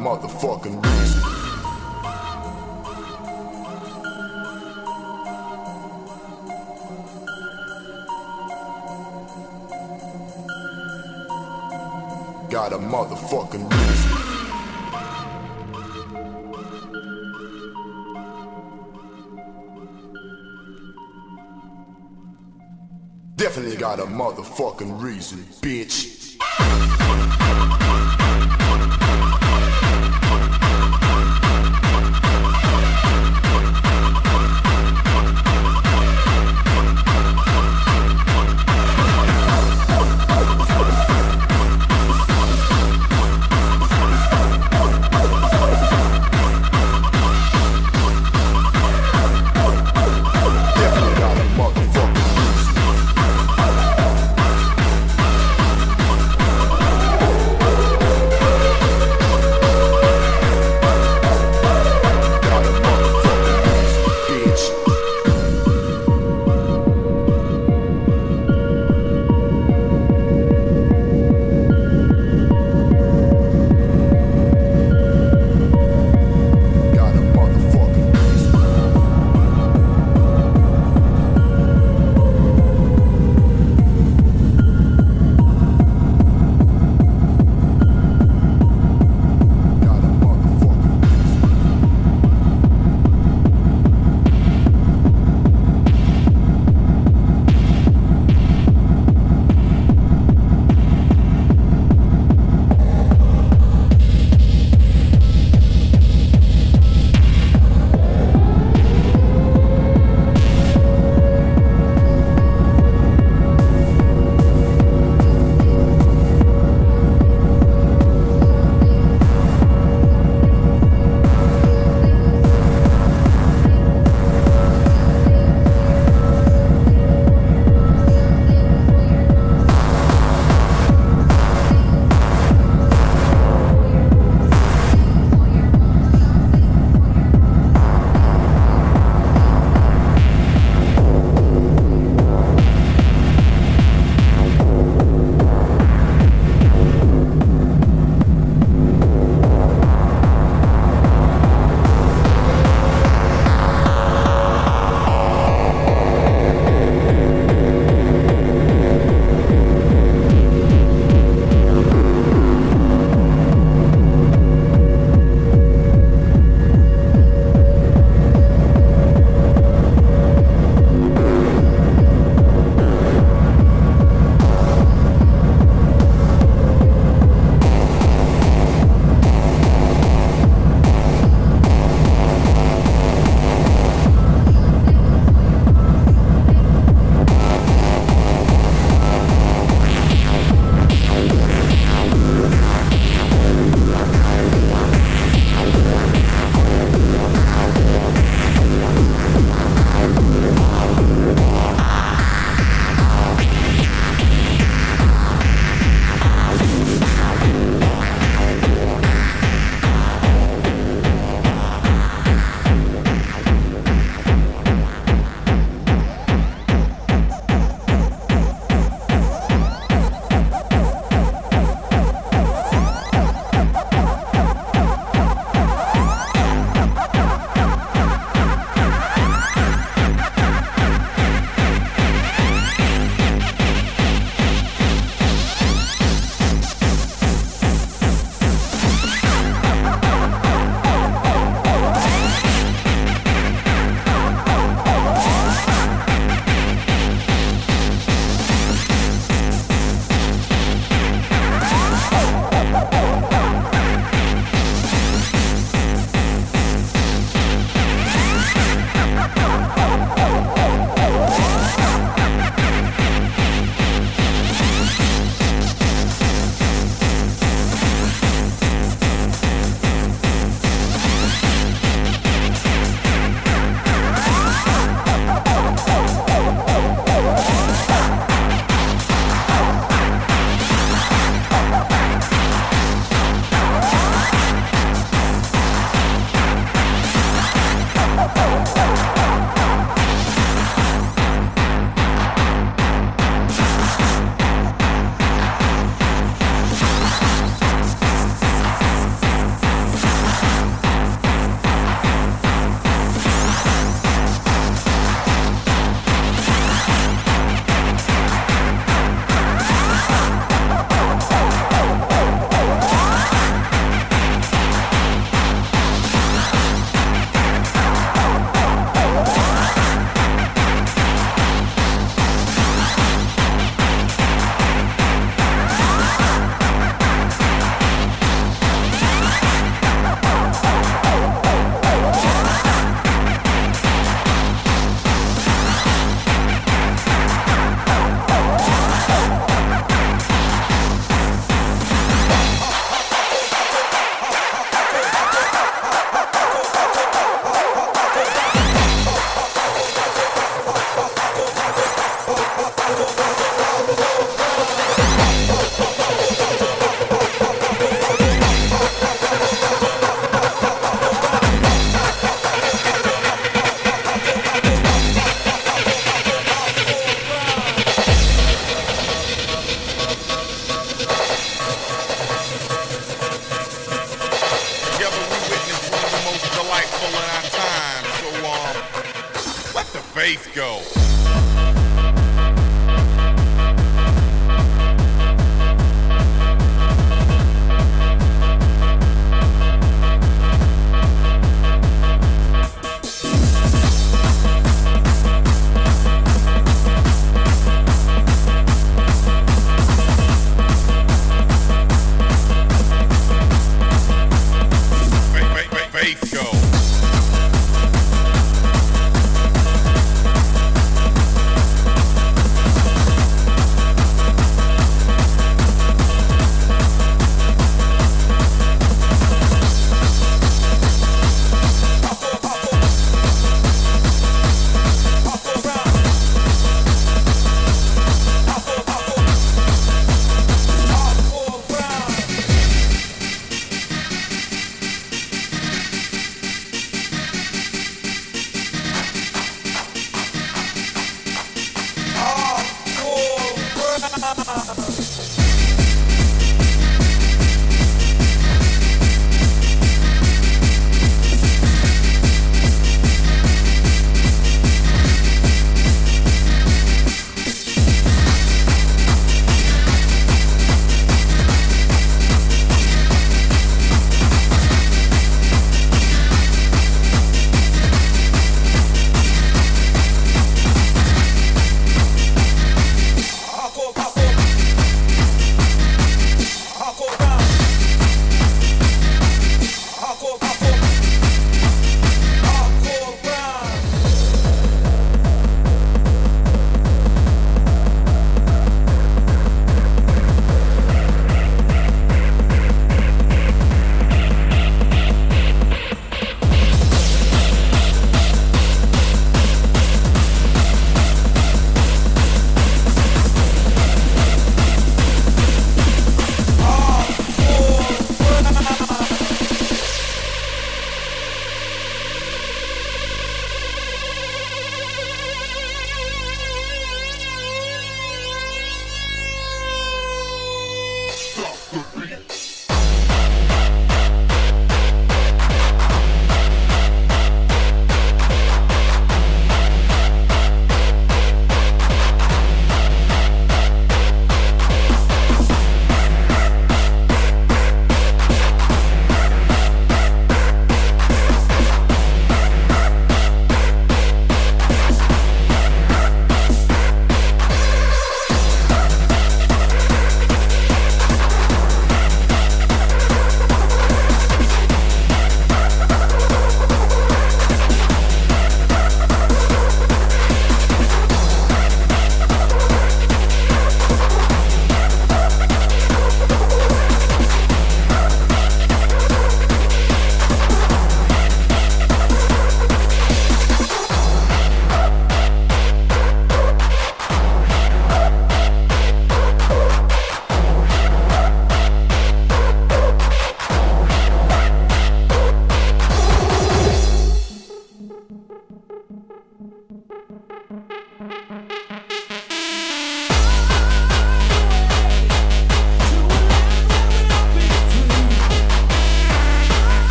motherfucking reason. Got a motherfucking reason. Definitely got a motherfucking reason, bitch.